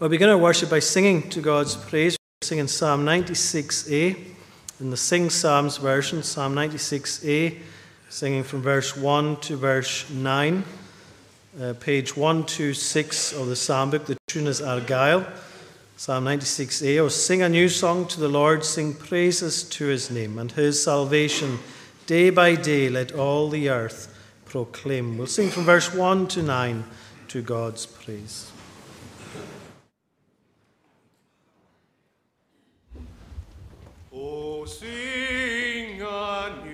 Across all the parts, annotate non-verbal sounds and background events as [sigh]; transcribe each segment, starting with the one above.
We'll begin our worship by singing to God's praise. We're singing Psalm 96a in the Sing Psalms version, Psalm 96a, singing from verse 1 to verse 9. Uh, page 126 of the Psalm book. The tune is Argyle. Psalm 96a. Oh, sing a new song to the Lord, sing praises to his name and his salvation day by day. Let all the earth proclaim. We'll sing from verse 1 to 9 to God's praise. Oh, sing a new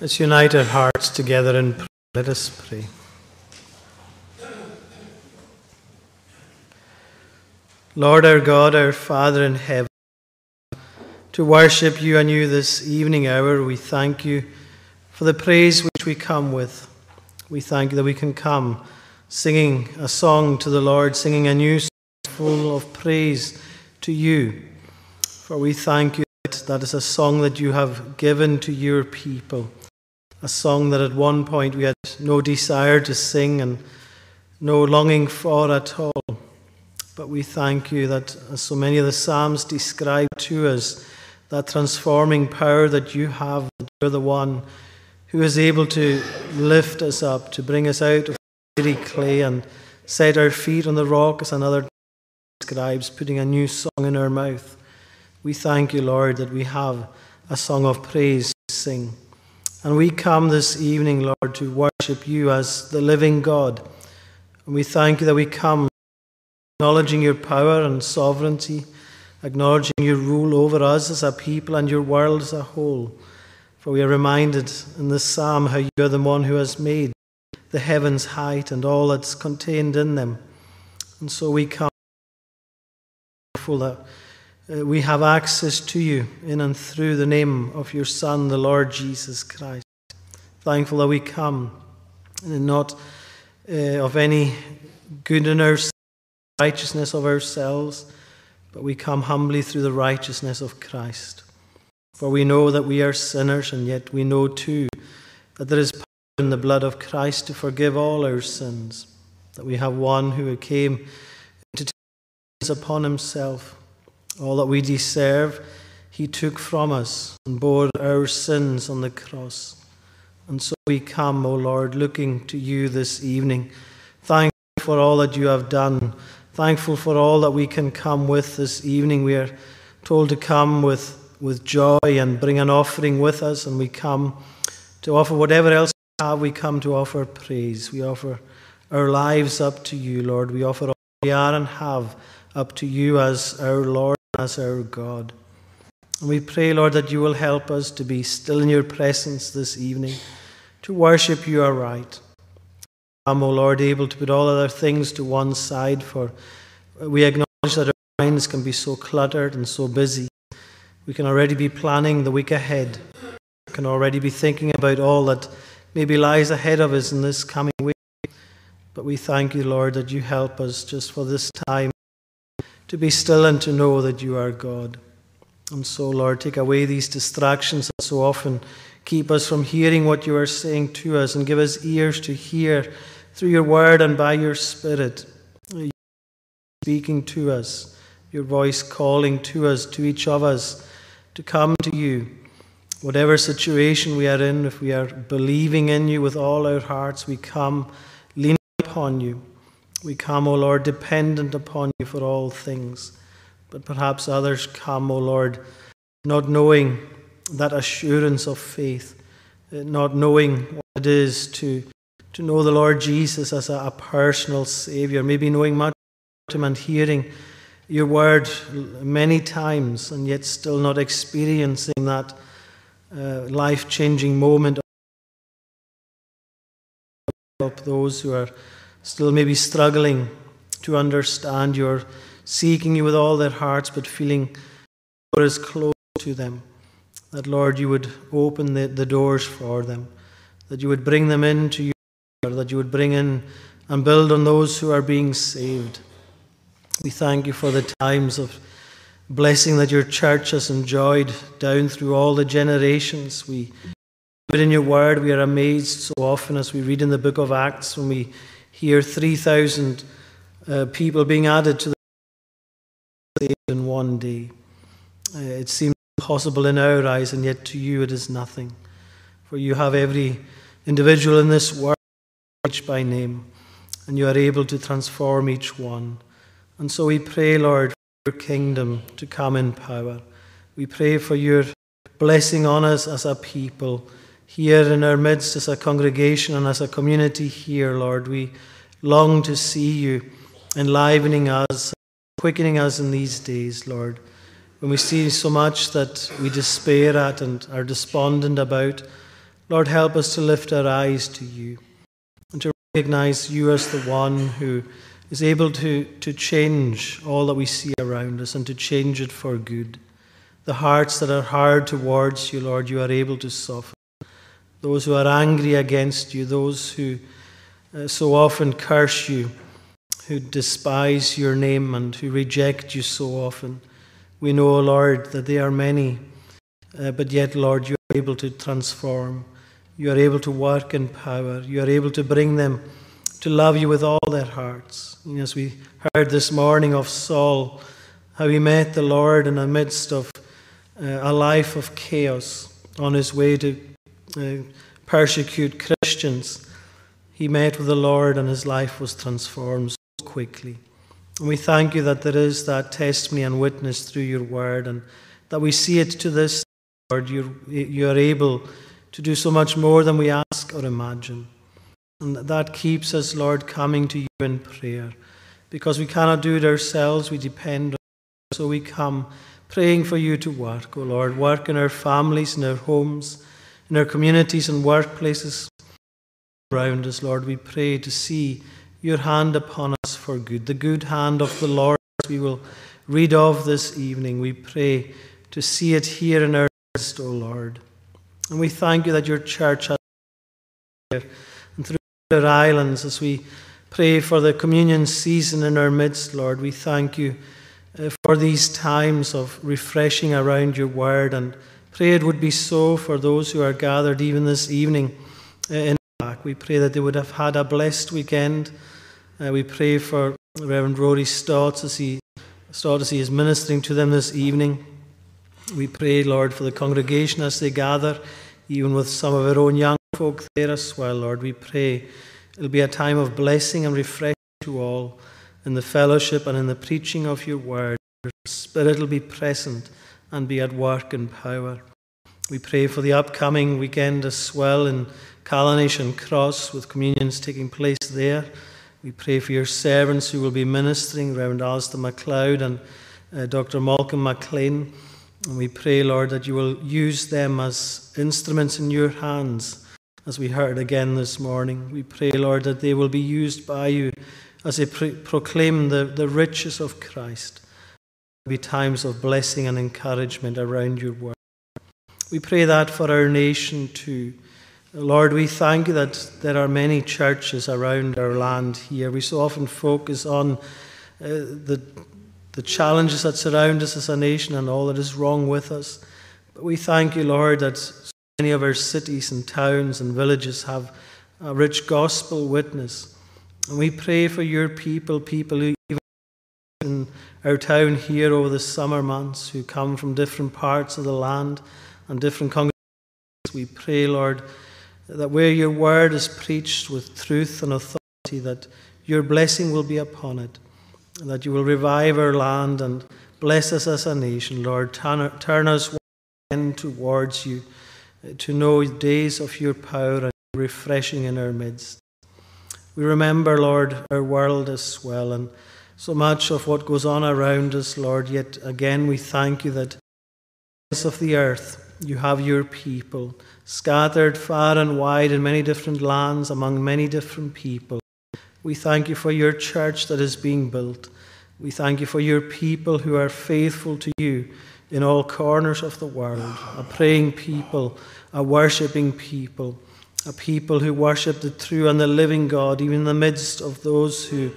Let's unite our hearts together and let us pray. Lord our God, our Father in heaven, to worship you anew this evening hour, we thank you for the praise which we come with. We thank you that we can come singing a song to the Lord, singing a new song full of praise to you. For we thank you that that is a song that you have given to your people a song that at one point we had no desire to sing and no longing for at all. But we thank you that, as so many of the Psalms describe to us, that transforming power that you have, that you're the one who is able to lift us up, to bring us out of weary clay and set our feet on the rock, as another describes, putting a new song in our mouth. We thank you, Lord, that we have a song of praise to sing. And we come this evening, Lord, to worship you as the living God. And we thank you that we come acknowledging your power and sovereignty, acknowledging your rule over us as a people and your world as a whole. For we are reminded in this psalm how you are the one who has made the heavens' height and all that's contained in them. And so we come that we have access to you in and through the name of your Son, the Lord Jesus Christ. Thankful that we come not uh, of any good in our righteousness of ourselves, but we come humbly through the righteousness of Christ. For we know that we are sinners, and yet we know too that there is power in the blood of Christ to forgive all our sins, that we have one who came to take upon himself all that we deserve, he took from us and bore our sins on the cross. And so we come, O Lord, looking to you this evening, thankful for all that you have done, thankful for all that we can come with this evening. We are told to come with, with joy and bring an offering with us, and we come to offer whatever else we have, we come to offer praise. We offer our lives up to you, Lord. We offer all we are and have up to you as our Lord as our God. And we pray, Lord, that you will help us to be still in your presence this evening, to worship you aright. Come, O Lord, able to put all other things to one side, for we acknowledge that our minds can be so cluttered and so busy. We can already be planning the week ahead. We can already be thinking about all that maybe lies ahead of us in this coming week. But we thank you, Lord, that you help us just for this time to be still and to know that you are God. And so, Lord, take away these distractions that so often keep us from hearing what you are saying to us and give us ears to hear through your word and by your Spirit. Speaking to us, your voice calling to us, to each of us, to come to you. Whatever situation we are in, if we are believing in you with all our hearts, we come leaning upon you. We come, O Lord, dependent upon you for all things. But perhaps others come, O Lord, not knowing that assurance of faith, uh, not knowing what it is to, to know the Lord Jesus as a, a personal Savior, maybe knowing much about Him and hearing your word many times, and yet still not experiencing that uh, life changing moment of those who are still maybe struggling to understand you're seeking you with all their hearts, but feeling door is close to them. That, Lord, you would open the, the doors for them, that you would bring them into you, that you would bring in and build on those who are being saved. We thank you for the times of blessing that your church has enjoyed down through all the generations. We but in your word, we are amazed so often as we read in the book of Acts when we hear 3,000 uh, people being added to the in one day. Uh, it seems impossible in our eyes, and yet to you it is nothing. For you have every individual in this world each by name, and you are able to transform each one. And so we pray, Lord, for your kingdom to come in power. We pray for your blessing on us as a people here in our midst as a congregation and as a community here, Lord. We long to see you enlivening us, quickening us in these days, Lord. When we see so much that we despair at and are despondent about, Lord, help us to lift our eyes to you and to recognize you as the one who is able to, to change all that we see around us and to change it for good. The hearts that are hard towards you, Lord, you are able to soften those who are angry against you, those who so often curse you, who despise your name and who reject you so often. We know, Lord, that they are many, uh, but yet, Lord, you are able to transform. You are able to work in power. You are able to bring them to love you with all their hearts. And as we heard this morning of Saul, how he met the Lord in the midst of uh, a life of chaos on his way to uh, persecute Christians, he met with the Lord and his life was transformed so quickly. And we thank you that there is that testimony and witness through your word, and that we see it to this, Lord. You're, you are able to do so much more than we ask or imagine. And that keeps us, Lord, coming to you in prayer. Because we cannot do it ourselves, we depend on you. So we come praying for you to work, O oh Lord. Work in our families, in our homes in our communities and workplaces around us, Lord, we pray to see your hand upon us for good, the good hand of the Lord. We will read of this evening. We pray to see it here in our midst, O Lord. And we thank you that your church has here and through our islands as we pray for the communion season in our midst, Lord. We thank you uh, for these times of refreshing around your word and pray it would be so for those who are gathered even this evening uh, in back. We pray that they would have had a blessed weekend. Uh, we pray for Reverend Rory Stotts as he, Stott as he is ministering to them this evening. We pray, Lord, for the congregation as they gather, even with some of our own young folk there as well, Lord. We pray it'll be a time of blessing and refreshing to all in the fellowship and in the preaching of your word. Your Spirit will be present and be at work in power. We pray for the upcoming weekend as well in Callanish and Cross with communions taking place there. We pray for your servants who will be ministering, Reverend Alistair MacLeod and uh, Dr. Malcolm MacLean. And we pray, Lord, that you will use them as instruments in your hands, as we heard again this morning. We pray, Lord, that they will be used by you as they proclaim the, the riches of Christ. There will be times of blessing and encouragement around your word. We pray that for our nation too. Lord, we thank you that there are many churches around our land here. We so often focus on uh, the the challenges that surround us as a nation and all that is wrong with us. But we thank you, Lord, that so many of our cities and towns and villages have a rich gospel witness. And we pray for your people, people who even in our town here over the summer months, who come from different parts of the land and different congregations. We pray, Lord, that where your word is preached with truth and authority, that your blessing will be upon it and that you will revive our land and bless us as a nation, Lord. Turn, turn us again towards you uh, to know days of your power and refreshing in our midst. We remember, Lord, our world as well, and so much of what goes on around us, Lord. Yet again, we thank you that of the earth you have your people scattered far and wide in many different lands among many different people. We thank you for your church that is being built. We thank you for your people who are faithful to you in all corners of the world, a praying people, a worshipping people, a people who worship the true and the living God, even in the midst of those who,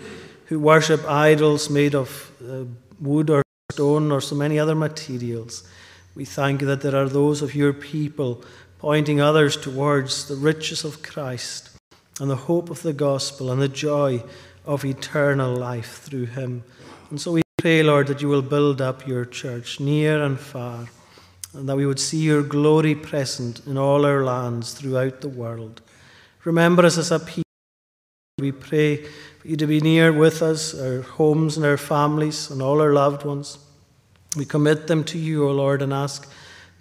who worship idols made of uh, wood or stone or so many other materials. We thank you that there are those of your people pointing others towards the riches of Christ and the hope of the gospel and the joy of eternal life through him. And so we pray, Lord, that you will build up your church near and far, and that we would see your glory present in all our lands throughout the world. Remember us as a people. We pray for you to be near with us, our homes and our families, and all our loved ones. We commit them to you, O Lord, and ask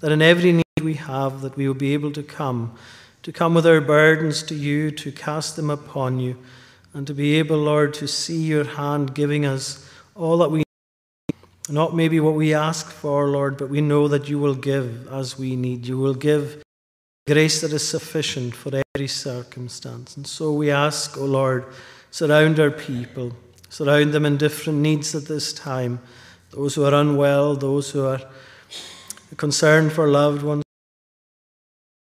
that in every need we have, that we will be able to come to come with our burdens to you, to cast them upon you, and to be able, Lord, to see your hand giving us all that we need. Not maybe what we ask for, Lord, but we know that you will give as we need. You will give grace that is sufficient for every circumstance. And so we ask, O Lord, surround our people, surround them in different needs at this time. Those who are unwell, those who are concerned for loved ones,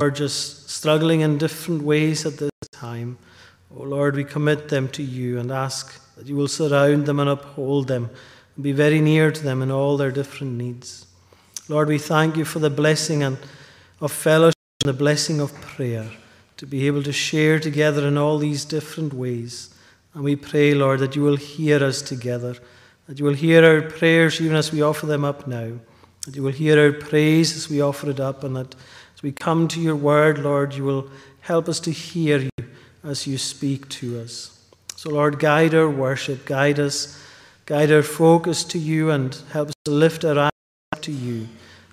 are just struggling in different ways at this time. Oh Lord, we commit them to you and ask that you will surround them and uphold them and be very near to them in all their different needs. Lord, we thank you for the blessing and of fellowship and the blessing of prayer to be able to share together in all these different ways. And we pray, Lord, that you will hear us together, that you will hear our prayers even as we offer them up now, that you will hear our praise as we offer it up, and that as we come to your word, Lord, you will help us to hear you as you speak to us. So, Lord, guide our worship, guide us, guide our focus to you, and help us to lift our eyes to you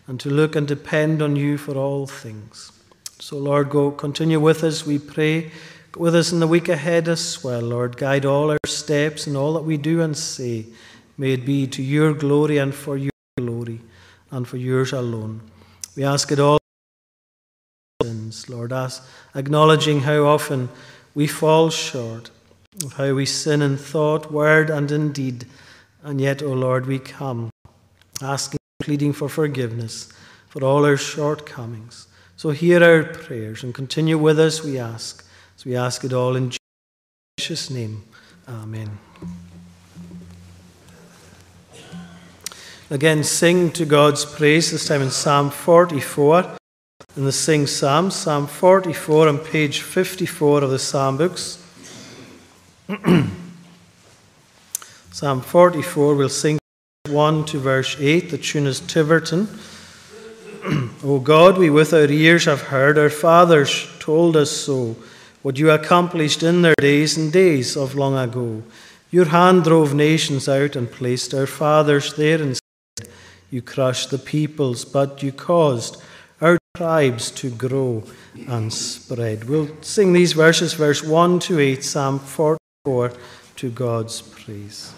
and to look and depend on you for all things. So, Lord, go continue with us, we pray. Go with us in the week ahead as well, Lord. Guide all our steps and all that we do and say. May it be to your glory and for your glory and for yours alone. We ask it all sins, Lord, us acknowledging how often we fall short of how we sin in thought, word, and in deed. And yet, O oh Lord, we come asking, pleading for forgiveness for all our shortcomings. So hear our prayers and continue with us, we ask, as we ask it all in Jesus' name. Amen. Again, sing to God's praise, this time in Psalm 44. In the Sing Psalm, Psalm 44 on page 54 of the Psalm books. [clears throat] Psalm 44, we'll sing 1 to verse 8. The tune is Tiverton. [clears throat] o God, we with our ears have heard, our fathers told us so, what you accomplished in their days and days of long ago. Your hand drove nations out and placed our fathers there instead. You crushed the peoples, but you caused our tribes to grow and spread. We'll sing these verses, verse 1 to 8, Psalm 44, to God's praise.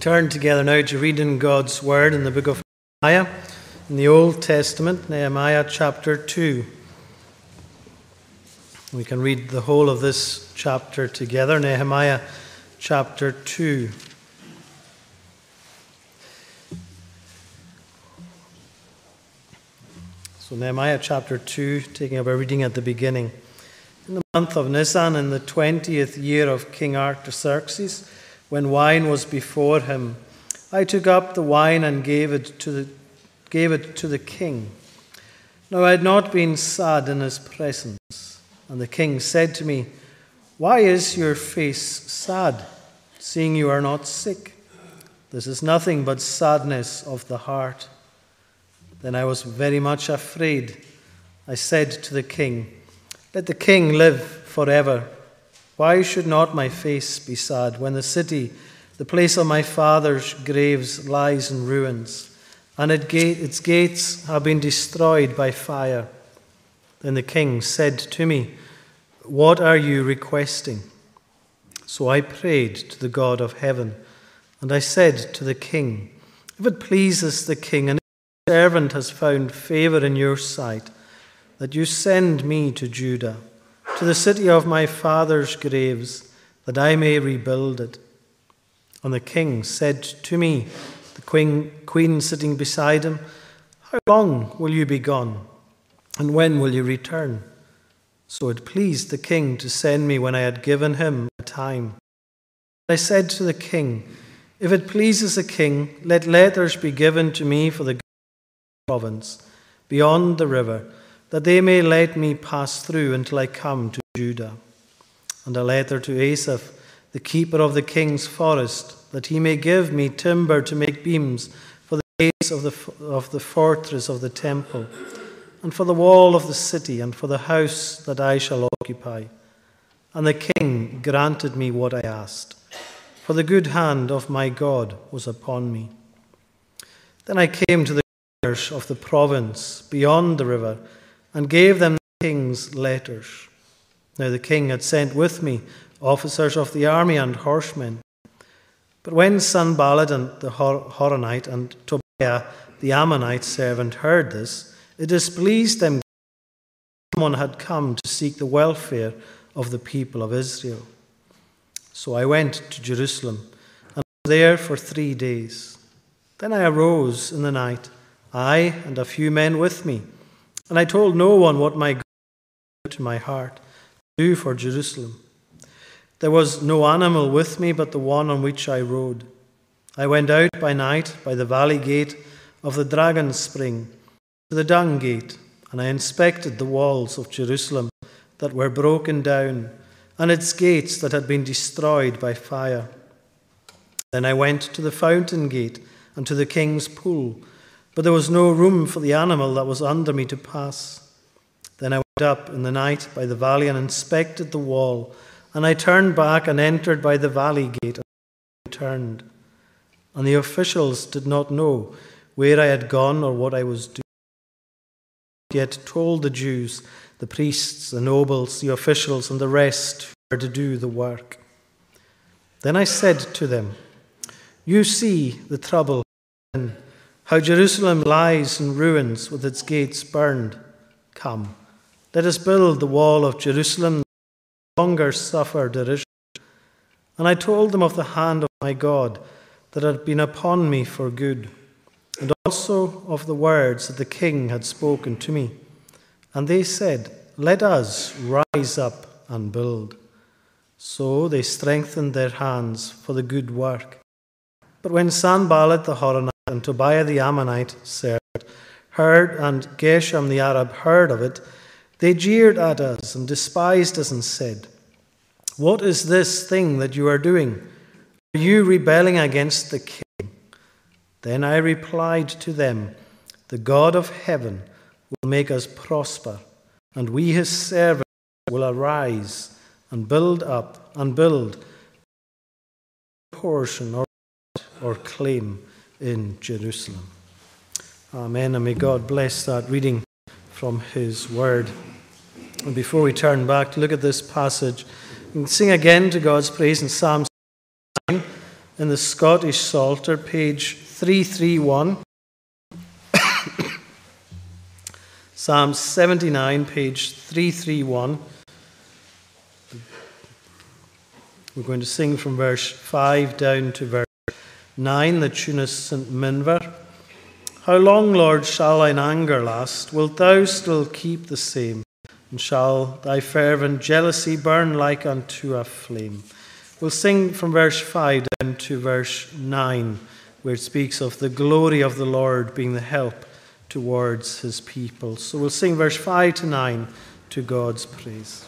Turn together now to reading God's Word in the book of Nehemiah, in the Old Testament, Nehemiah chapter 2. We can read the whole of this chapter together, Nehemiah chapter 2. So, Nehemiah chapter 2, taking up a reading at the beginning. In the month of Nisan, in the 20th year of King Artaxerxes, when wine was before him. I took up the wine and gave it to the, gave it to the king. Now I had not been sad in his presence. And the king said to me, Why is your face sad? seeing you are not sick. This is nothing but sadness of the heart. Then I was very much afraid. I said to the king, Let the king live forever. Why should not my face be sad when the city, the place of my father's graves, lies in ruins, and its gates have been destroyed by fire? Then the king said to me, What are you requesting? So I prayed to the God of heaven, and I said to the king, If it pleases the king, and if servant has found favor in your sight, that you send me to Judah, to the city of my father's graves, that I may rebuild it. And the king said to me, the queen, queen sitting beside him, How long will you be gone? And when will you return? So it pleased the king to send me when I had given him a time. I said to the king, If it pleases the king, let letters be given to me for the province beyond the river, that they may let me pass through until I come to Judah. And a letter to Asaph, the keeper of the king's forest, that he may give me timber to make beams for the gates of the, of the fortress of the temple and for the wall of the city, and for the house that I shall occupy. And the king granted me what I asked, for the good hand of my God was upon me. Then I came to the of the province beyond the river, and gave them the king's letters. Now the king had sent with me officers of the army and horsemen. But when Sanballat and the Horonite and Tobiah the Ammonite servant heard this, it displeased them someone had come to seek the welfare of the people of Israel. So I went to Jerusalem and was there for three days. Then I arose in the night, I and a few men with me, and I told no one what my God to my heart to do for Jerusalem. There was no animal with me but the one on which I rode. I went out by night by the valley gate of the dragon's spring to the dung gate, and I inspected the walls of Jerusalem that were broken down, and its gates that had been destroyed by fire. Then I went to the fountain gate and to the king's pool, but there was no room for the animal that was under me to pass. Then I went up in the night by the valley and inspected the wall, and I turned back and entered by the valley gate and returned. And the officials did not know where I had gone or what I was doing yet told the Jews, the priests, the nobles, the officials, and the rest were to do the work. Then I said to them, You see the trouble how Jerusalem lies in ruins with its gates burned. Come, let us build the wall of Jerusalem, no longer suffer derision. And I told them of the hand of my God that had been upon me for good and also of the words that the king had spoken to me. And they said, Let us rise up and build. So they strengthened their hands for the good work. But when Sanballat the Horonite and Tobiah the Ammonite servant heard, and Geshem the Arab heard of it, they jeered at us and despised us and said, What is this thing that you are doing? Are you rebelling against the king? Then I replied to them, The God of heaven will make us prosper, and we, his servants, will arise and build up and build portion or, or claim in Jerusalem. Amen. And may God bless that reading from his word. And before we turn back to look at this passage, we sing again to God's praise in Psalm 9 in the Scottish Psalter, page 331. [coughs] Psalm 79, page 331. We're going to sing from verse 5 down to verse 9, the tune is St. Minver. How long, Lord, shall thine anger last? Wilt thou still keep the same? And shall thy fervent jealousy burn like unto a flame? We'll sing from verse 5 down to verse 9 where it speaks of the glory of the Lord being the help towards his people. So we'll sing verse 5 to 9 to God's praise.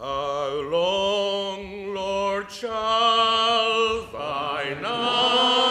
How long, Lord, shall thine anger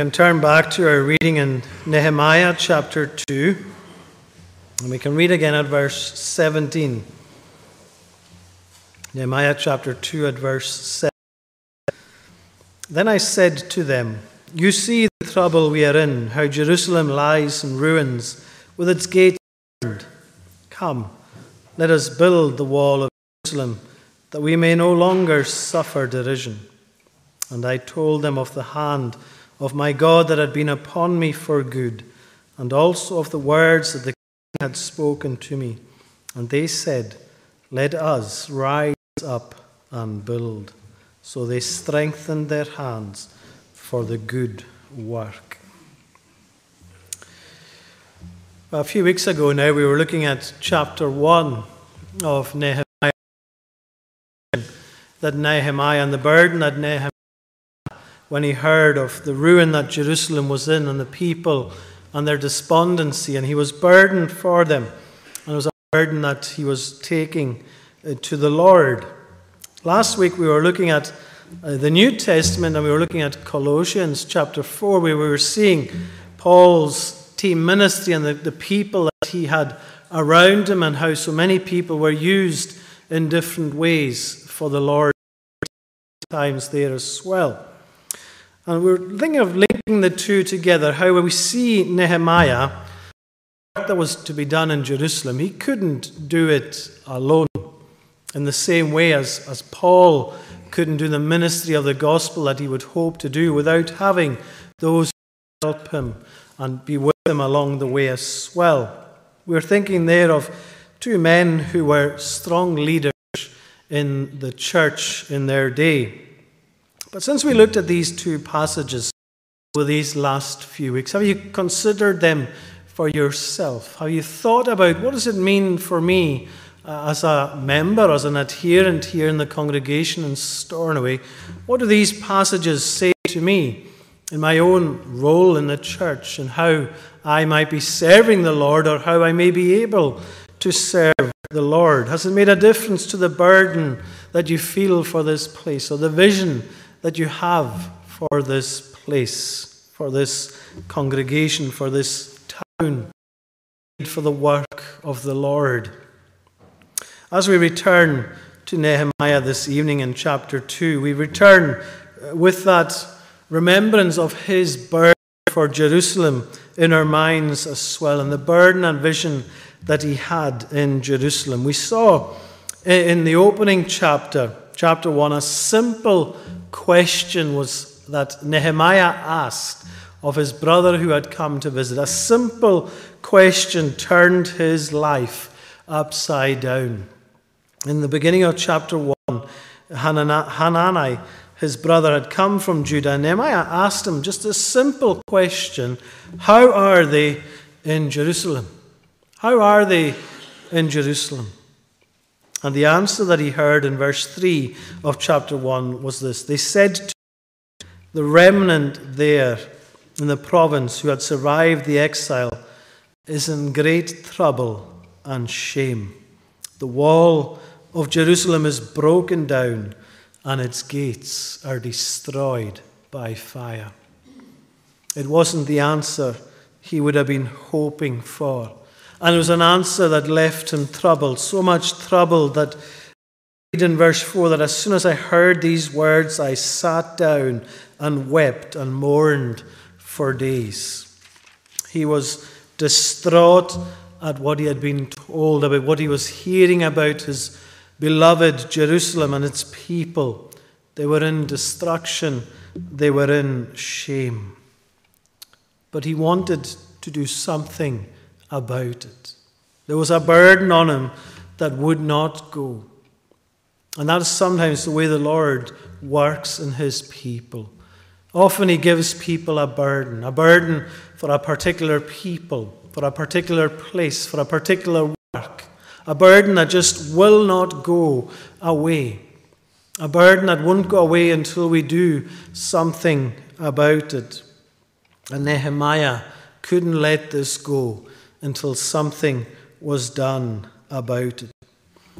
can turn back to our reading in Nehemiah chapter 2, and we can read again at verse 17. Nehemiah chapter 2 at verse 7. Then I said to them, You see the trouble we are in, how Jerusalem lies in ruins, with its gates burned. Come, let us build the wall of Jerusalem, that we may no longer suffer derision. And I told them of the hand of my God that had been upon me for good, and also of the words that the king had spoken to me. And they said, Let us rise up and build. So they strengthened their hands for the good work. A few weeks ago now, we were looking at chapter 1 of Nehemiah. That Nehemiah and the burden that Nehemiah when he heard of the ruin that Jerusalem was in and the people and their despondency, and he was burdened for them. And it was a burden that he was taking uh, to the Lord. Last week we were looking at uh, the New Testament and we were looking at Colossians chapter 4, where we were seeing Paul's team ministry and the, the people that he had around him, and how so many people were used in different ways for the Lord times there as well. And we're thinking of linking the two together, how we see Nehemiah, that was to be done in Jerusalem, he couldn't do it alone. In the same way as, as Paul couldn't do the ministry of the gospel that he would hope to do without having those who help him and be with him along the way as well. We're thinking there of two men who were strong leaders in the church in their day. But since we looked at these two passages over these last few weeks, have you considered them for yourself? Have you thought about what does it mean for me uh, as a member, as an adherent here in the congregation in Stornoway? What do these passages say to me in my own role in the church and how I might be serving the Lord or how I may be able to serve the Lord? Has it made a difference to the burden that you feel for this place or the vision that you have for this place, for this congregation, for this town, for the work of the Lord? As we return to Nehemiah this evening in chapter 2, we return uh, with that remembrance of his burden for Jerusalem in our minds as well, and the burden and vision that he had in Jerusalem. We saw in the opening chapter, chapter 1, a simple question was that Nehemiah asked of his brother who had come to visit. A simple question turned his life upside down. In the beginning of chapter 1, Hanani, his brother, had come from Judah. Nehemiah asked him just a simple question How are they in Jerusalem? How are they in Jerusalem? And the answer that he heard in verse 3 of chapter 1 was this They said to the remnant there in the province who had survived the exile is in great trouble and shame. The wall of Jerusalem is broken down and its gates are destroyed by fire. It wasn't the answer he would have been hoping for. And it was an answer that left him troubled, so much troubled that read in verse 4 that as soon as I heard these words, I sat down and wept and mourned for days. He was distraught at what he had been told about, what he was hearing about his beloved Jerusalem and its people. They were in destruction, they were in shame. But he wanted to do something about it. There was a burden on him that would not go. And that is sometimes the way the Lord works in his people. Often he gives people a burden, a burden for a particular people, for a particular place, for a particular work, a burden that just will not go away, a burden that won't go away until we do something about it. And Nehemiah couldn't let this go until something was done about it.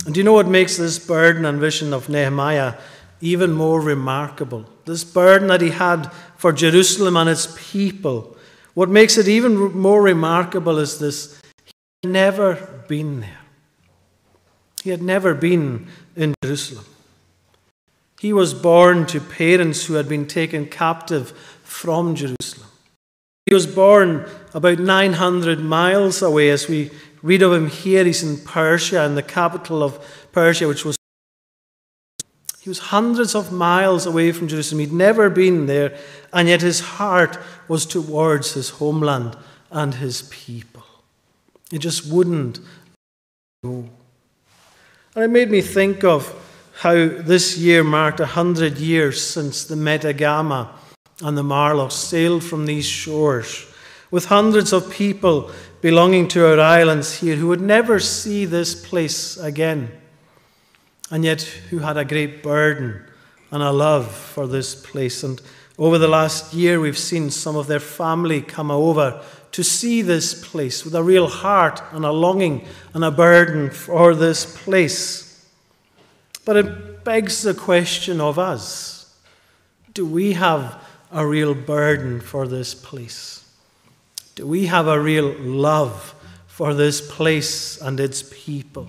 And do you know what makes this burden and vision of Nehemiah even more remarkable? This burden that he had for Jerusalem and its people. What makes it even more remarkable is this he had never been there. He had never been in Jerusalem. He was born to parents who had been taken captive from Jerusalem. He was born about 900 miles away. As we read of him here, he's in Persia, in the capital of Persia, which was. He was hundreds of miles away from Jerusalem. He'd never been there, and yet his heart was towards his homeland and his people. It just wouldn't go. And it made me think of how this year marked a hundred years since the Metagama and the Marlocks sailed from these shores with hundreds of people belonging to our islands here who would never see this place again, and yet who had a great burden and a love for this place. And over the last year, we've seen some of their family come over to see this place with a real heart and a longing and a burden for this place. But it begs the question of us do we have a real burden for this place? Do we have a real love for this place and its people?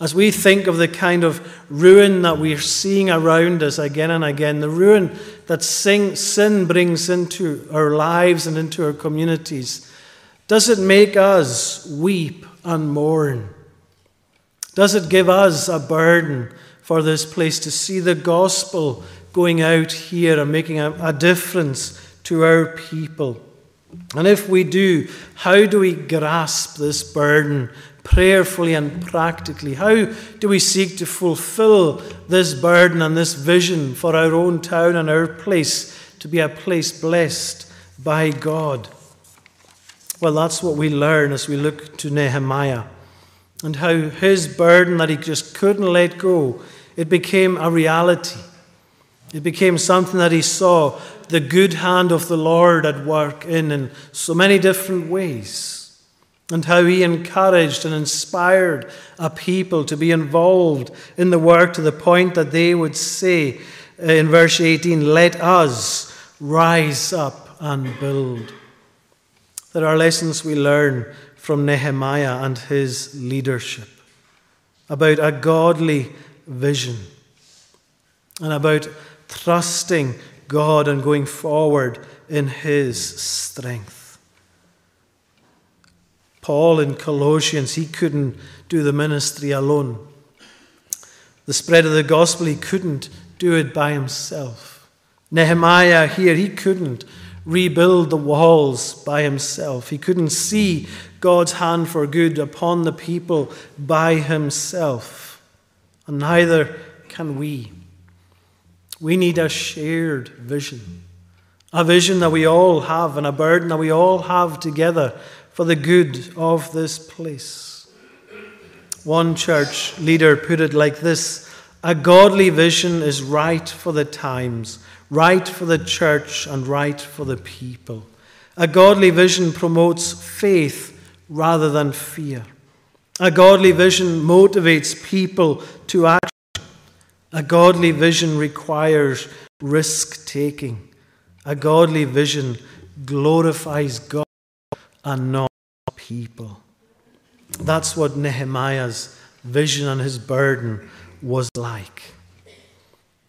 As we think of the kind of ruin that we're seeing around us again and again, the ruin that sin brings into our lives and into our communities, does it make us weep and mourn? Does it give us a burden for this place to see the gospel going out here and making a, a difference to our people? And if we do, how do we grasp this burden prayerfully and practically? How do we seek to fulfill this burden and this vision for our own town and our place to be a place blessed by God? Well, that's what we learn as we look to Nehemiah and how his burden that he just couldn't let go, it became a reality. It became something that he saw the good hand of the Lord at work in in so many different ways. And how he encouraged and inspired a people to be involved in the work to the point that they would say uh, in verse 18, Let us rise up and build. There are lessons we learn from Nehemiah and his leadership about a godly vision and about trusting God and going forward in his strength. Paul in Colossians, he couldn't do the ministry alone. The spread of the gospel, he couldn't do it by himself. Nehemiah here, he couldn't rebuild the walls by himself. He couldn't see God's hand for good upon the people by himself. And neither can we. We need a shared vision, a vision that we all have, and a burden that we all have together for the good of this place. One church leader put it like this A godly vision is right for the times, right for the church, and right for the people. A godly vision promotes faith rather than fear. A godly vision motivates people to act a godly vision requires risk taking. A godly vision glorifies God and not people. That's what Nehemiah's vision and his burden was like.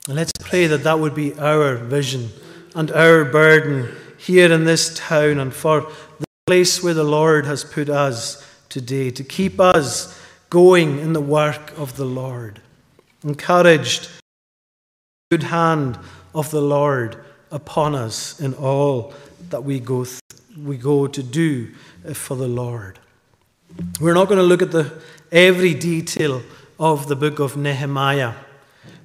And let's pray that that would be our vision and our burden here in this town and for the place where the Lord has put us today, to keep us going in the work of the Lord encouraged good hand of the Lord upon us in all that we go, th- we go to do uh, for the Lord. We're not going to look at the, every detail of the book of Nehemiah,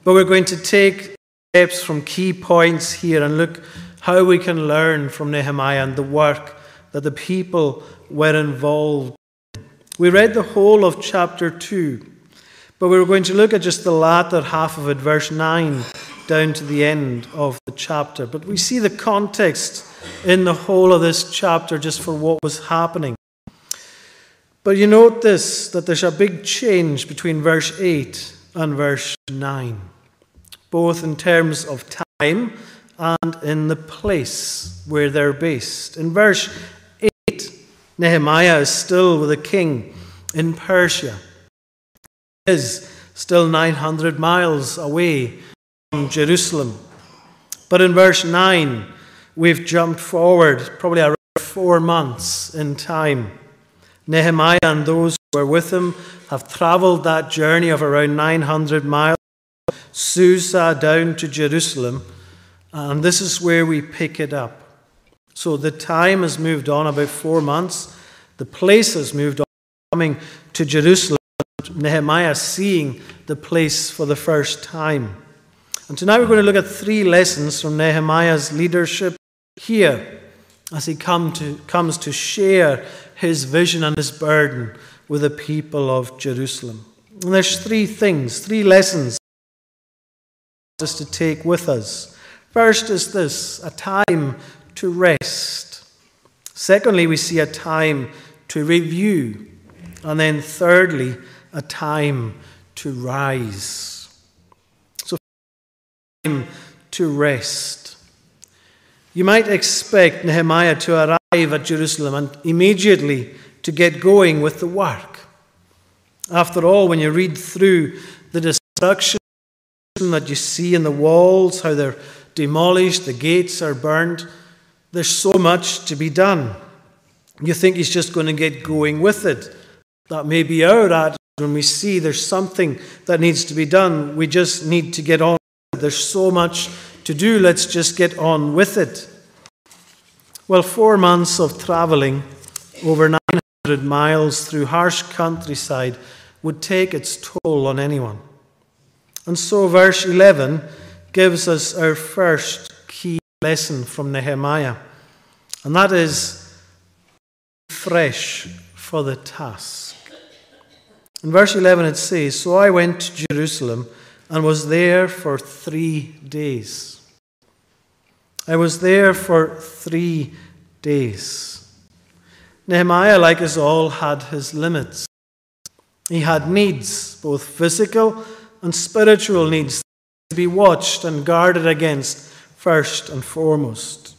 but we're going to take steps from key points here and look how we can learn from Nehemiah and the work that the people were involved in. We read the whole of chapter 2. But we are going to look at just the latter half of it, verse 9, down to the end of the chapter. But we see the context in the whole of this chapter just for what was happening. But you note this that there's a big change between verse 8 and verse 9, both in terms of time and in the place where they're based. In verse 8, Nehemiah is still with a king in Persia is still 900 miles away from Jerusalem. But in verse 9, we've jumped forward probably around four months in time. Nehemiah and those who were with him have traveled that journey of around 900 miles, from Susa down to Jerusalem, and this is where we pick it up. So the time has moved on about four months. The place has moved on, coming to Jerusalem. Nehemiah seeing the place for the first time. And tonight we're going to look at three lessons from Nehemiah's leadership here as he come to, comes to share his vision and his burden with the people of Jerusalem. And there's three things, three lessons just to take with us. First is this a time to rest. Secondly, we see a time to review. And then thirdly, a time to rise. So, time to rest. You might expect Nehemiah to arrive at Jerusalem and immediately to get going with the work. After all, when you read through the destruction that you see in the walls, how they're demolished, the gates are burned, there's so much to be done. You think he's just going to get going with it. That may be our attitude when we see there's something that needs to be done, we just need to get on. There's so much to do, let's just get on with it. Well, four months of travelling over 900 miles through harsh countryside would take its toll on anyone. And so, verse 11 gives us our first key lesson from Nehemiah, and that is fresh for the task. In verse 11 it says, So I went to Jerusalem and was there for three days. I was there for three days. Nehemiah, like us all, had his limits. He had needs, both physical and spiritual needs, to be watched and guarded against first and foremost.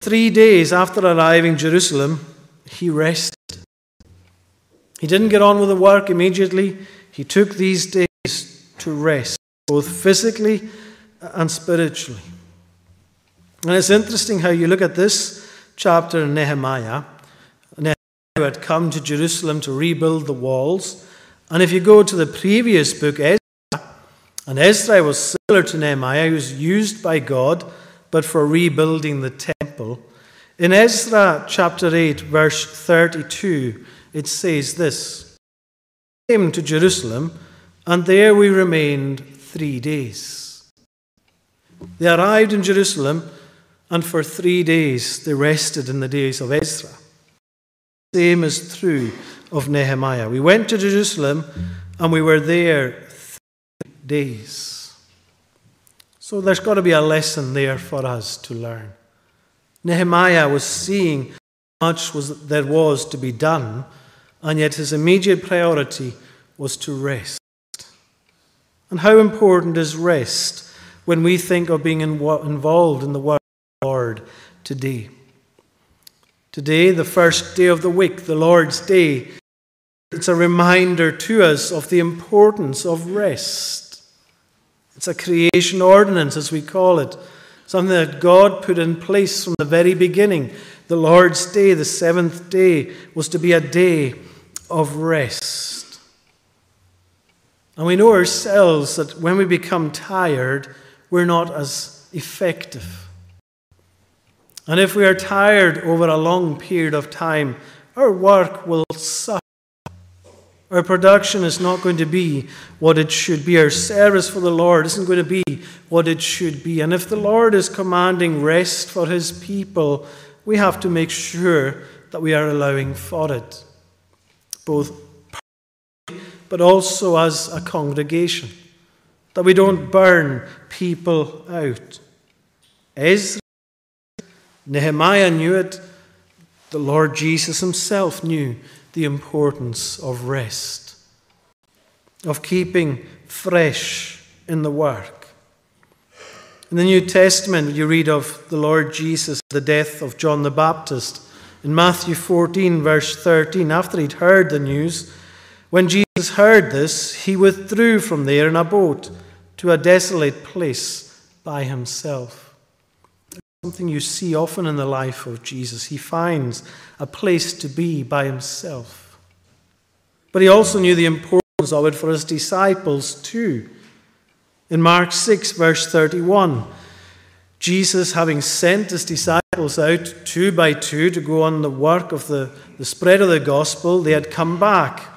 Three days after arriving Jerusalem, he rested. He didn't get on with the work immediately. He took these days to rest, both physically and spiritually. And it's interesting how you look at this chapter in Nehemiah. Nehemiah had come to Jerusalem to rebuild the walls. And if you go to the previous book, Ezra, and Ezra was similar to Nehemiah, he was used by God, but for rebuilding the temple. In Ezra chapter 8, verse 32, it says this Came to Jerusalem, and there we remained three days. They arrived in Jerusalem and for three days they rested in the days of Ezra. Same is true of Nehemiah. We went to Jerusalem and we were there three days. So there's got to be a lesson there for us to learn. Nehemiah was seeing how much was, there was to be done, and yet his immediate priority was to rest. And how important is rest when we think of being involved in the work Lord today. Today, the first day of the week, the Lord's Day, it's a reminder to us of the importance of rest. It's a creation ordinance, as we call it, something that God put in place from the very beginning. The Lord's Day, the seventh day, was to be a day of rest. And we know ourselves that when we become tired, we're not as effective. And if we are tired over a long period of time, our work will suffer. Our production is not going to be what it should be. Our service for the Lord isn't going to be what it should be. And if the Lord is commanding rest for his people, we have to make sure that we are allowing for it, both but also as a congregation, that we don't burn people out. Ezra Nehemiah knew it. The Lord Jesus himself knew the importance of rest, of keeping fresh in the work. In the New Testament, you read of the Lord Jesus, the death of John the Baptist. In Matthew 14, verse 13, after he'd heard the news, when Jesus heard this, he withdrew from there in a boat to a desolate place by himself. Something you see often in the life of Jesus. He finds a place to be by himself. But he also knew the importance of it for his disciples too. In Mark 6, verse 31, Jesus, having sent his disciples out two by two to go on the work of the, the spread of the gospel, they had come back.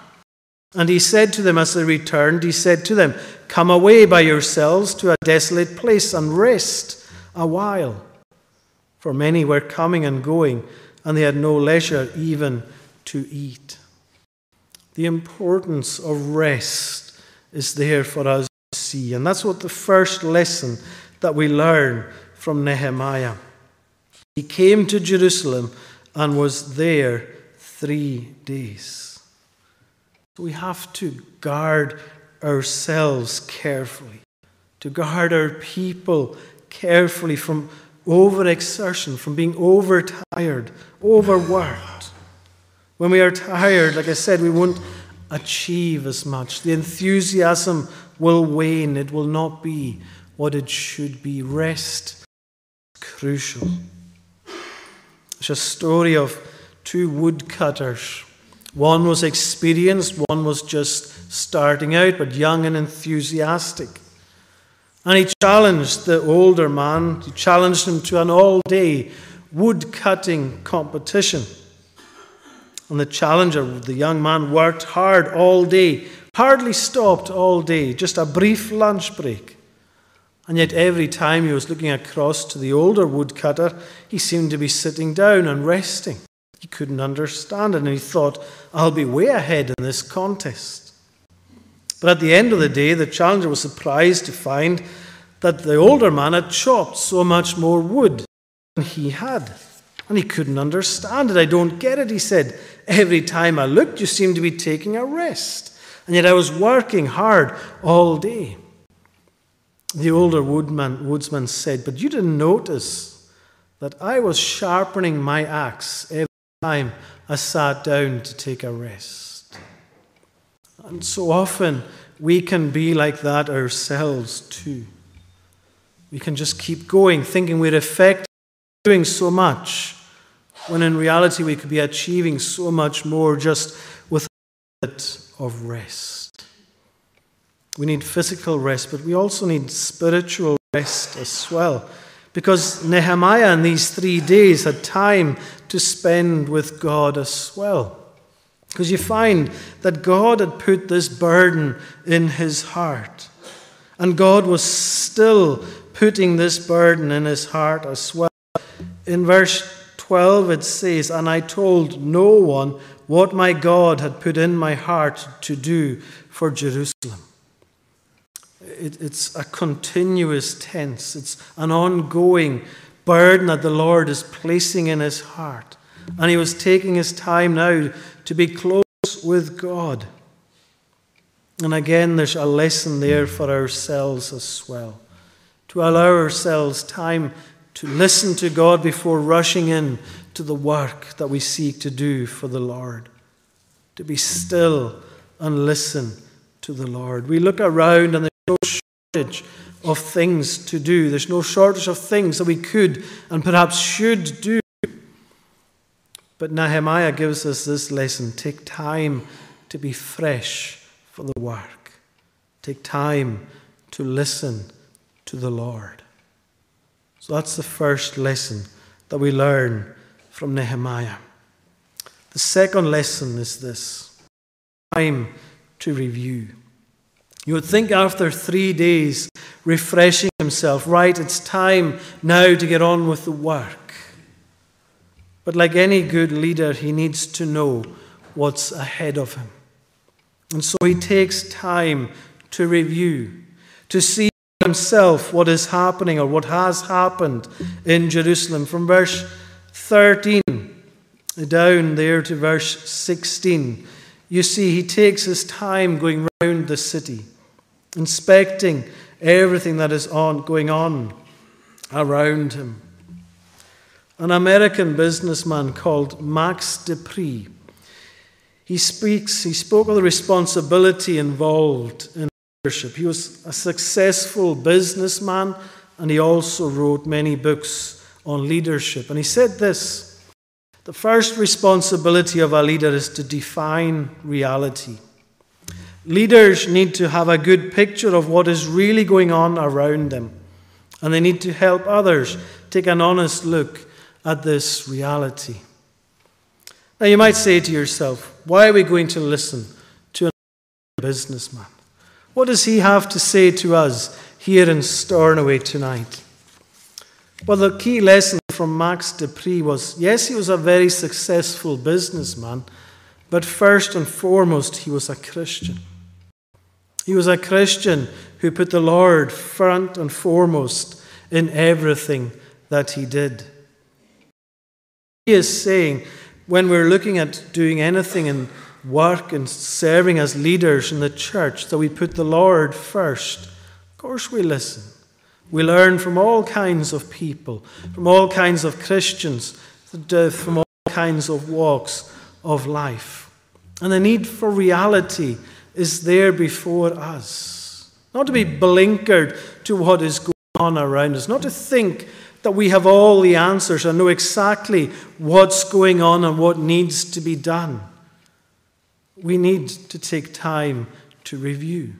And he said to them as they returned, He said to them, Come away by yourselves to a desolate place and rest a while for many were coming and going, and they had no leisure even to eat. The importance of rest is there for us to see, and that's what the first lesson that we learn from Nehemiah. He came to Jerusalem and was there three days. We have to guard ourselves carefully, to guard our people carefully from overexertion, from being overtired, overworked. When we are tired, like I said, we won't achieve as much. The enthusiasm will wane. It will not be what it should be. Rest is crucial. It's a story of two woodcutters. One was experienced, one was just starting out, but young and enthusiastic. And he challenged the older man, he challenged him to an all day wood cutting competition. And the challenger, the young man, worked hard all day, hardly stopped all day, just a brief lunch break. And yet, every time he was looking across to the older woodcutter, he seemed to be sitting down and resting. He couldn't understand it, and he thought, I'll be way ahead in this contest. But at the end of the day, the challenger was surprised to find that the older man had chopped so much more wood than he had. And he couldn't understand it. I don't get it, he said. Every time I looked, you seemed to be taking a rest. And yet I was working hard all day. The older woodman, woodsman said, But you didn't notice that I was sharpening my axe every time I sat down to take a rest. And so often we can be like that ourselves too. We can just keep going, thinking we're effective, doing so much, when in reality we could be achieving so much more just with a bit of rest. We need physical rest, but we also need spiritual rest as well. Because Nehemiah in these three days had time to spend with God as well. Because you find that God had put this burden in his heart. And God was still putting this burden in his heart as well. In verse 12, it says, And I told no one what my God had put in my heart to do for Jerusalem. It, it's a continuous tense, it's an ongoing burden that the Lord is placing in his heart. And he was taking his time now to be close with God. And again, there's a lesson there for ourselves as well. To allow ourselves time to listen to God before rushing in to the work that we seek to do for the Lord. To be still and listen to the Lord. We look around and no shortage of things to do. There's no shortage of things that we could and perhaps should do. But Nehemiah gives us this lesson take time to be fresh for the work, take time to listen to the Lord. So that's the first lesson that we learn from Nehemiah. The second lesson is this time to review. You would think after three days, refreshing himself, right, it's time now to get on with the work. But like any good leader, he needs to know what's ahead of him. And so he takes time to review, to see himself what is happening or what has happened in Jerusalem. From verse 13 down there to verse 16, you see he takes his time going round the city, inspecting everything that is on, going on around him an American businessman called Max De Pree. He speaks, he spoke of the responsibility involved in leadership. He was a successful businessman and he also wrote many books on leadership. And he said this the first responsibility of a leader is to define reality. Leaders need to have a good picture of what is really going on around them, and they need to help others take an honest look at this reality. Now, you might say to yourself, why are we going to listen to a businessman? What does he have to say to us here in Stornoway tonight? Well, the key lesson from Max De Pree was yes, he was a very successful businessman, but first and foremost, he was a Christian. He was a Christian who put the Lord front and foremost in everything that he did. He is saying when we're looking at doing anything in work and serving as leaders in the church that we put the Lord first. Of course, we listen. We learn from all kinds of people, from all kinds of Christians, from all kinds of walks of life. And the need for reality is there before us. Not to be blinkered to what is going on around us, not to think that we have all the answers and know exactly what's going on and what needs to be done. We need to take time to review.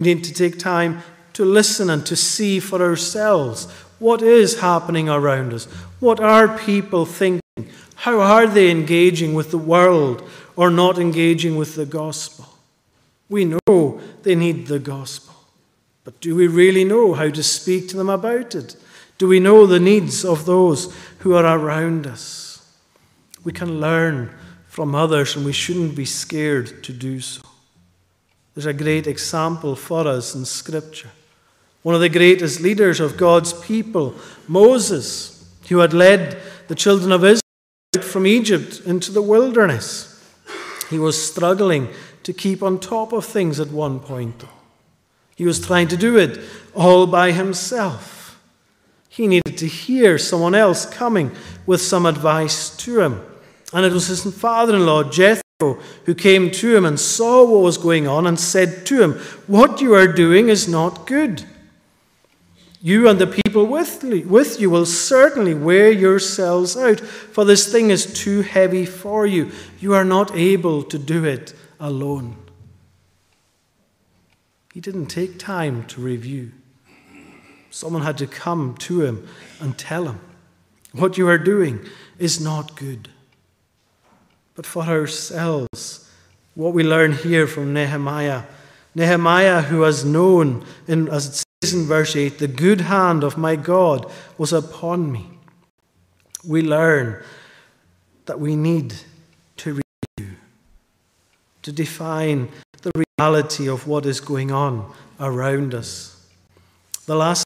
We need to take time to listen and to see for ourselves what is happening around us. What are people thinking? How are they engaging with the world or not engaging with the gospel? We know they need the gospel, but do we really know how to speak to them about it? Do we know the needs of those who are around us? We can learn from others, and we shouldn't be scared to do so. There's a great example for us in Scripture. One of the greatest leaders of God's people, Moses, who had led the children of Israel from Egypt into the wilderness. He was struggling to keep on top of things at one point. though. He was trying to do it all by himself. He needed to hear someone else coming with some advice to him. And it was his father in law, Jethro, who came to him and saw what was going on and said to him, What you are doing is not good. You and the people with, with you will certainly wear yourselves out, for this thing is too heavy for you. You are not able to do it alone. He didn't take time to review. Someone had to come to him and tell him, What you are doing is not good. But for ourselves, what we learn here from Nehemiah, Nehemiah, who has known, in, as it says in verse 8, the good hand of my God was upon me. We learn that we need to define the reality of what is going on around us. The last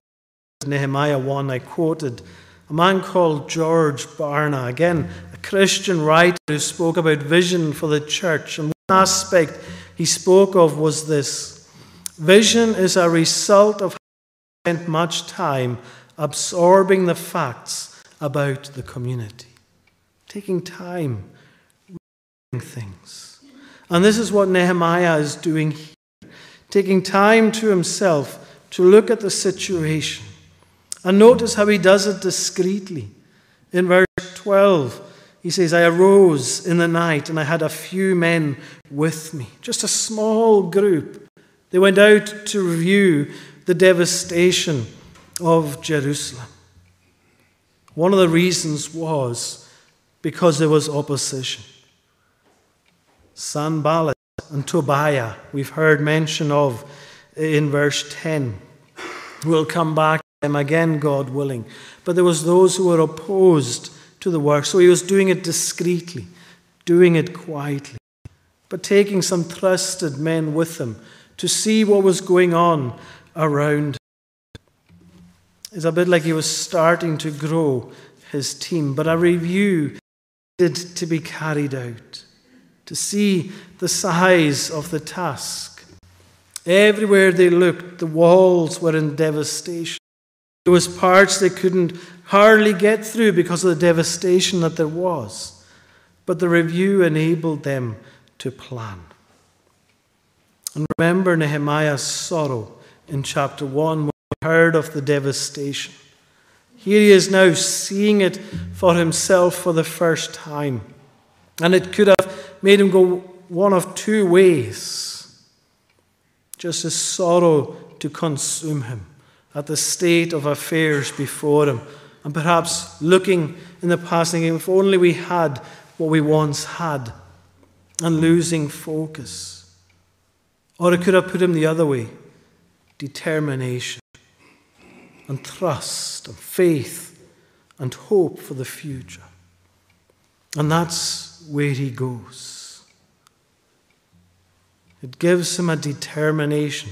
Nehemiah 1 I quoted, a man called George Barna, again, a Christian writer who spoke about vision for the church. And one aspect he spoke of was this vision is a result of spent much time absorbing the facts about the community, taking time reading things. And this is what Nehemiah is doing here, taking time to himself to look at the situation. And notice how he does it discreetly. In verse 12, he says, I arose in the night and I had a few men with me, just a small group. They went out to review the devastation of Jerusalem. One of the reasons was because there was opposition. Sanballat and Tobiah, we've heard mention of in verse 10. We'll come back to them again, God willing. But there was those who were opposed to the work, so he was doing it discreetly, doing it quietly, but taking some trusted men with him to see what was going on around. It's a bit like he was starting to grow his team, but a review needed to be carried out to see the size of the task. Everywhere they looked, the walls were in devastation. There was parts they couldn't hardly get through because of the devastation that there was. But the review enabled them to plan. And remember Nehemiah's sorrow in chapter 1 when he heard of the devastation. Here he is now seeing it for himself for the first time. And it could have made him go one of two ways. Just as sorrow to consume him at the state of affairs before him, and perhaps looking in the past, thinking, if only we had what we once had, and losing focus. Or it could have put him the other way determination, and trust, and faith, and hope for the future. And that's where he goes. It gives him a determination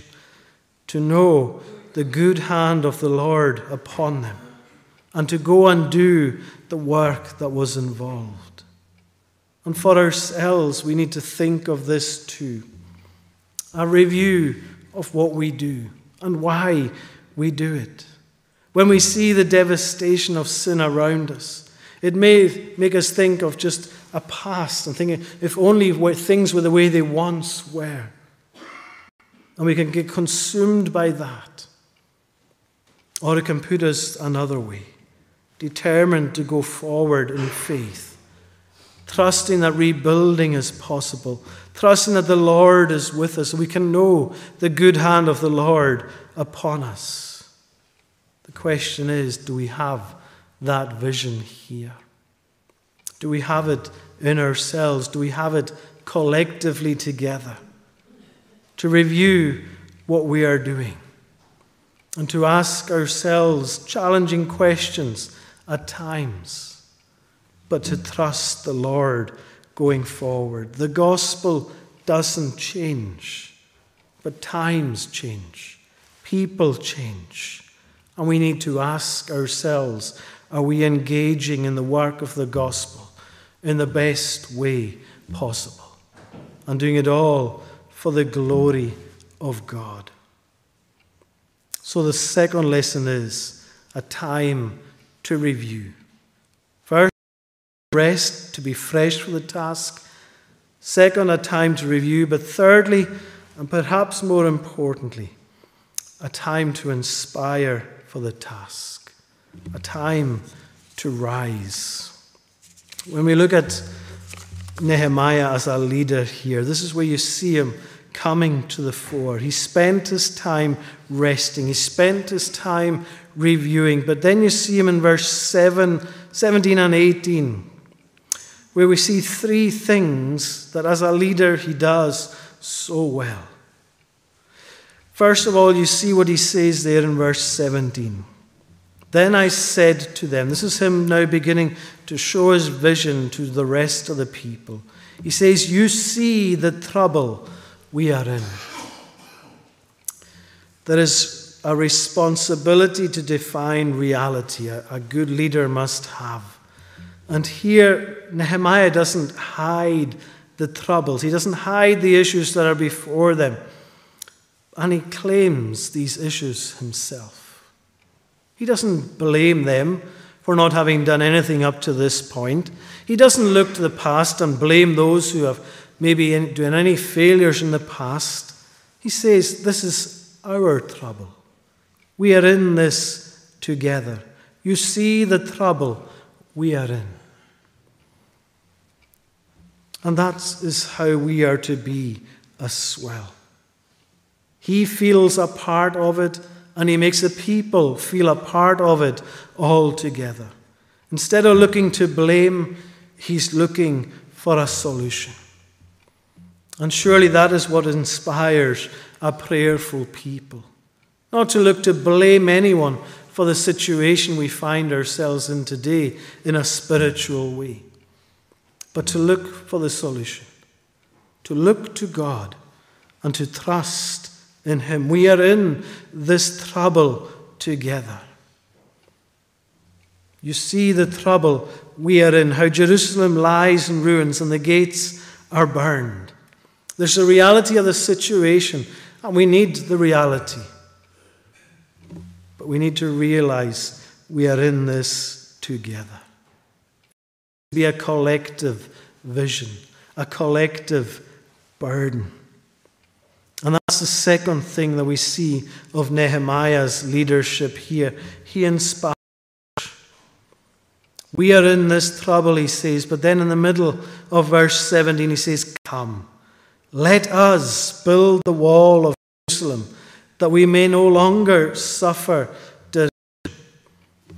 to know the good hand of the Lord upon them and to go and do the work that was involved. And for ourselves, we need to think of this too a review of what we do and why we do it. When we see the devastation of sin around us, it may make us think of just a past and thinking, if only things were the way they once were. And we can get consumed by that. Or it can put us another way, determined to go forward in faith, trusting that rebuilding is possible, trusting that the Lord is with us, we can know the good hand of the Lord upon us. The question is do we have that vision here? Do we have it in ourselves? Do we have it collectively together? To review what we are doing and to ask ourselves challenging questions at times. but to trust the Lord going forward. The gospel doesn't change, but times change, people change. And we need to ask ourselves are we engaging in the work of the gospel in the best way possible? And doing it all for the glory of God. So the second lesson is a time to review. First, rest, to be fresh for the task. Second, a time to review. But thirdly, and perhaps more importantly, a time to inspire for the task, a time to rise. When we look at Nehemiah as a leader here, this is where you see him coming to the fore. He spent his time resting, he spent his time reviewing. But then you see him in verse 7, 17 and 18, where we see three things that as a leader he does so well. First of all, you see what he says there in verse 17. Then I said to them, this is him now beginning to show his vision to the rest of the people. He says, You see the trouble we are in. There is a responsibility to define reality, a, a good leader must have. And here, Nehemiah doesn't hide the troubles, he doesn't hide the issues that are before them. And he claims these issues himself. He doesn't blame them for not having done anything up to this point. He doesn't look to the past and blame those who have maybe done any failures in the past. He says, This is our trouble. We are in this together. You see the trouble we are in. And that is how we are to be as well. He feels a part of it, and he makes the people feel a part of it all together. Instead of looking to blame, he's looking for a solution. And surely that is what inspires a prayerful people. Not to look to blame anyone for the situation we find ourselves in today in a spiritual way, but to look for the solution, to look to God and to trust in Him. We are in this trouble together. You see the trouble we are in, how Jerusalem lies in ruins and the gates are burned. There's a reality of the situation, and we need the reality. But we need to realize we are in this together. Be a collective vision, a collective burden. That's the second thing that we see of Nehemiah's leadership here. He inspires. We are in this trouble, he says, but then in the middle of verse 17, he says, Come. Let us build the wall of Jerusalem that we may no longer suffer.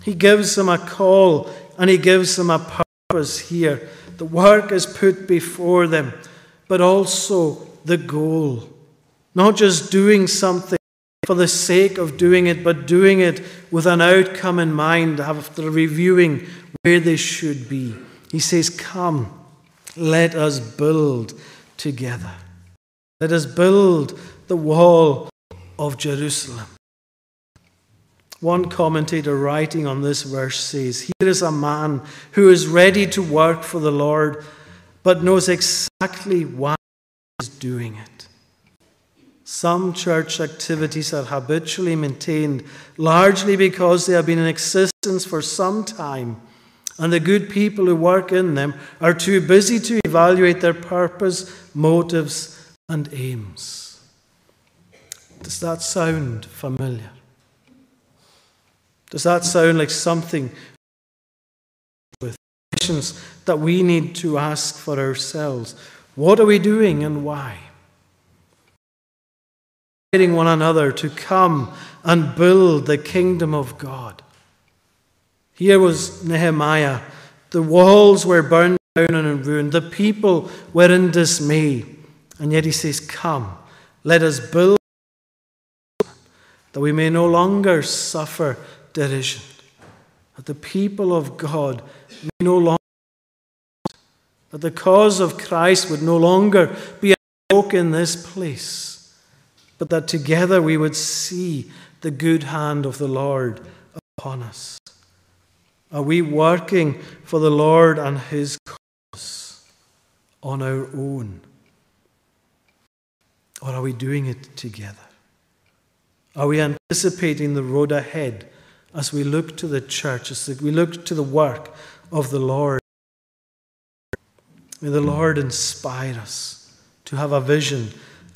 He gives them a call and he gives them a purpose here. The work is put before them, but also the goal. Not just doing something for the sake of doing it, but doing it with an outcome in mind after reviewing where they should be. He says, Come, let us build together. Let us build the wall of Jerusalem. One commentator writing on this verse says, Here is a man who is ready to work for the Lord, but knows exactly why he is doing it. Some church activities are habitually maintained largely because they have been in existence for some time and the good people who work in them are too busy to evaluate their purpose, motives, and aims. Does that sound familiar? Does that sound like something with questions that we need to ask for ourselves? What are we doing and why? Inviting one another to come and build the kingdom of God. Here was Nehemiah. The walls were burned down and ruined. The people were in dismay. And yet he says, Come, let us build that we may no longer suffer derision. That the people of God may no longer that the cause of Christ would no longer be a joke in this place, but that together we would see the good hand of the Lord upon us. Are we working for the Lord and His cause on our own? Or are we doing it together? Are we anticipating the road ahead as we look to the church, as we look to the work of the Lord? May the Lord inspire us to have a vision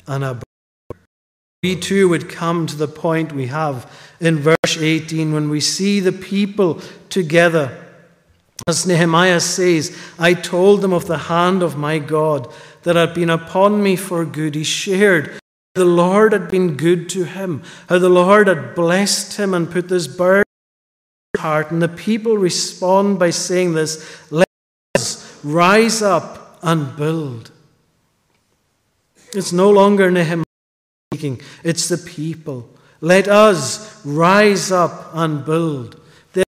and a we too would come to the point we have in verse 18 when we see the people together. As Nehemiah says, I told them of the hand of my God that had been upon me for good. He shared the Lord had been good to him, how the Lord had blessed him and put this burden in his heart. And the people respond by saying this Let us rise up and build. It's no longer Nehemiah speaking, it's the people. Let us rise up and build. Their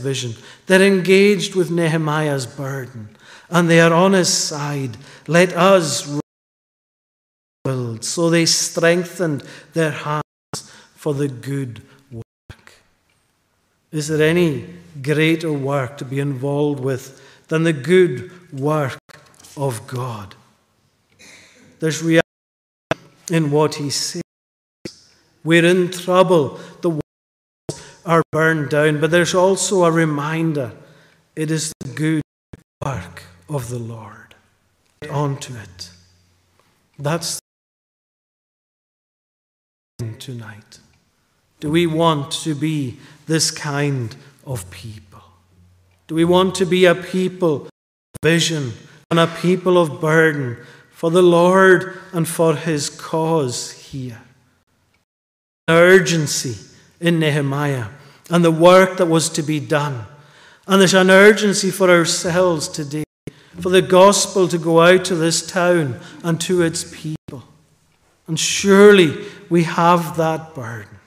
vision. They're engaged with Nehemiah's burden and they are on his side. Let us build. So they strengthened their hands for the good work. Is there any greater work to be involved with than the good work of God? There's reality in what he says. We're in trouble. The walls are burned down, but there's also a reminder it is the good work of the Lord. Get onto it. That's tonight. Do we want to be this kind of people? Do we want to be a people of vision and a people of burden for the Lord and for his cause here? the urgency in Nehemiah and the work that was to be done. And there's an urgency for ourselves today for the gospel to go out to this town and to its people. And surely we have that burden.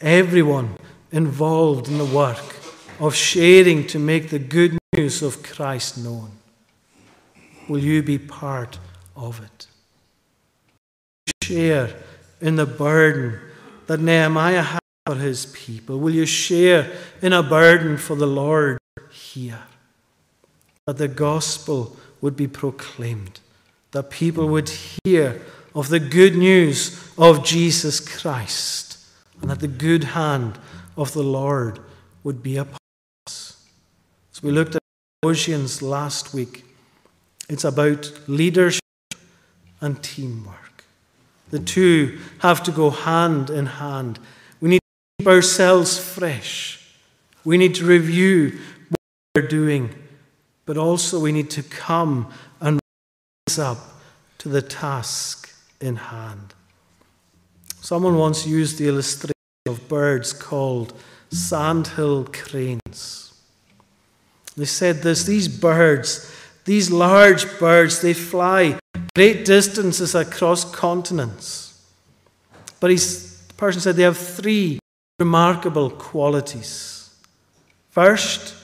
Everyone involved in the work of sharing to make the good news of Christ known. Will you be part of it? Share in the burden that Nehemiah had for his people. Will you share in a burden for the Lord here? That the gospel would be proclaimed, that people would hear of the good news of Jesus Christ, and that the good hand of the Lord would be upon us. As we looked at Colossians last week, it's about leadership and teamwork. The two have to go hand in hand. We need to keep ourselves fresh. We need to review what we're doing, but also we need to come and rise up to the task in hand. Someone once used the illustration of birds called sandhill cranes. They said this these birds these large birds, they fly great distances across continents. But he's, the person said they have three remarkable qualities. First,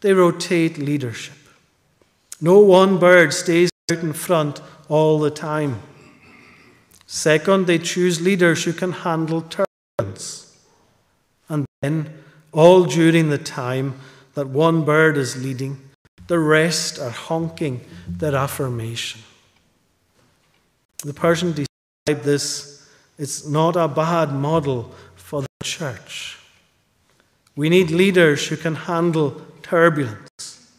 they rotate leadership. No one bird stays out in front all the time. Second, they choose leaders who can handle turbulence. And then, all during the time that one bird is leading, the rest are honking their affirmation. The Persian described this, it's not a bad model for the church. We need leaders who can handle turbulence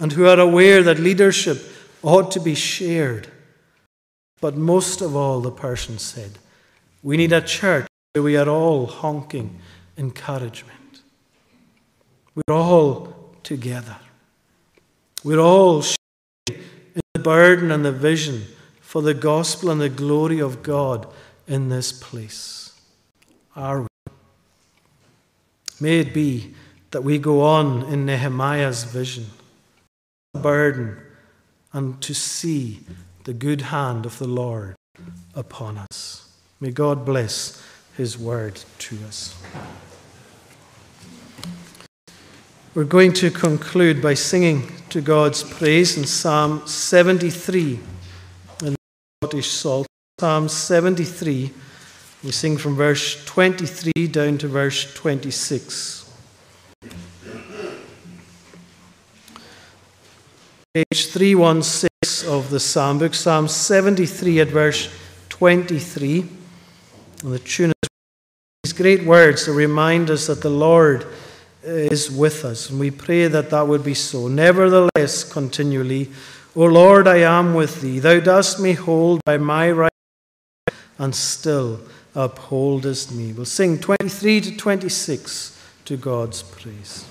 and who are aware that leadership ought to be shared. But most of all, the person said, we need a church where we are all honking encouragement. We're all together. We're all sharing in the burden and the vision for the gospel and the glory of God in this place. Are we? May it be that we go on in Nehemiah's vision, the burden, and to see the good hand of the Lord upon us. May God bless his word to us. We're going to conclude by singing to God's praise in Psalm 73 in the Scottish Psalter. Psalm 73, we sing from verse 23 down to verse 26. Page 316 of the Psalm book, Psalm 73 at verse 23. And the tune is these great words to remind us that the Lord is with us. And we pray that that would be so. Nevertheless, continually, O Lord, I am with thee. Thou dost me hold by my right and still upholdest me. We'll sing 23 to 26 to God's praise.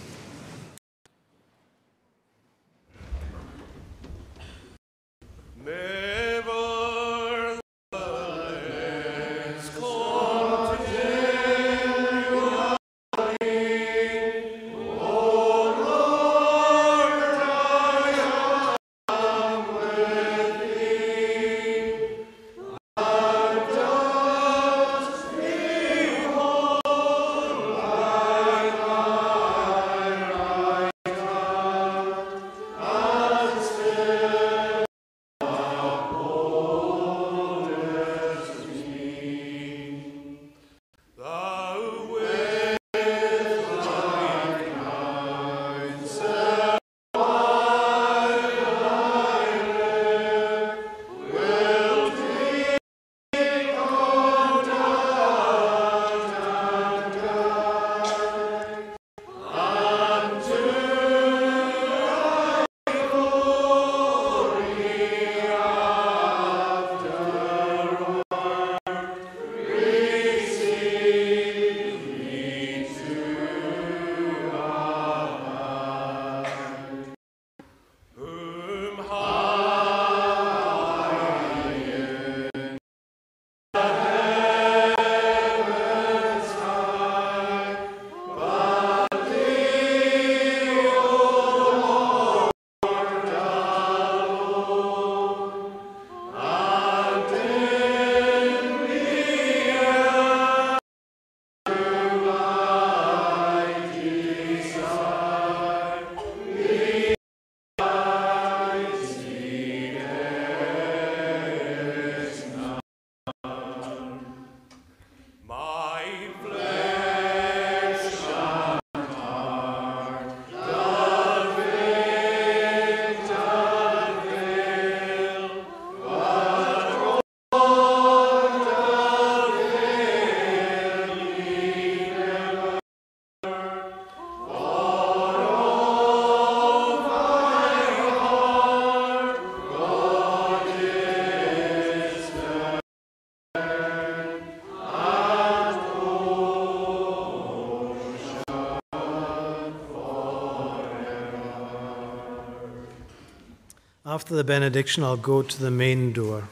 After the benediction, I'll go to the main door.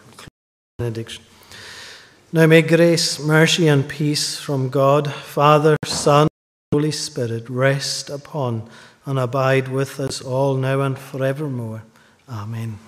Benediction. Now may grace, mercy, and peace from God, Father, Son, Holy Spirit rest upon and abide with us all now and forevermore. Amen.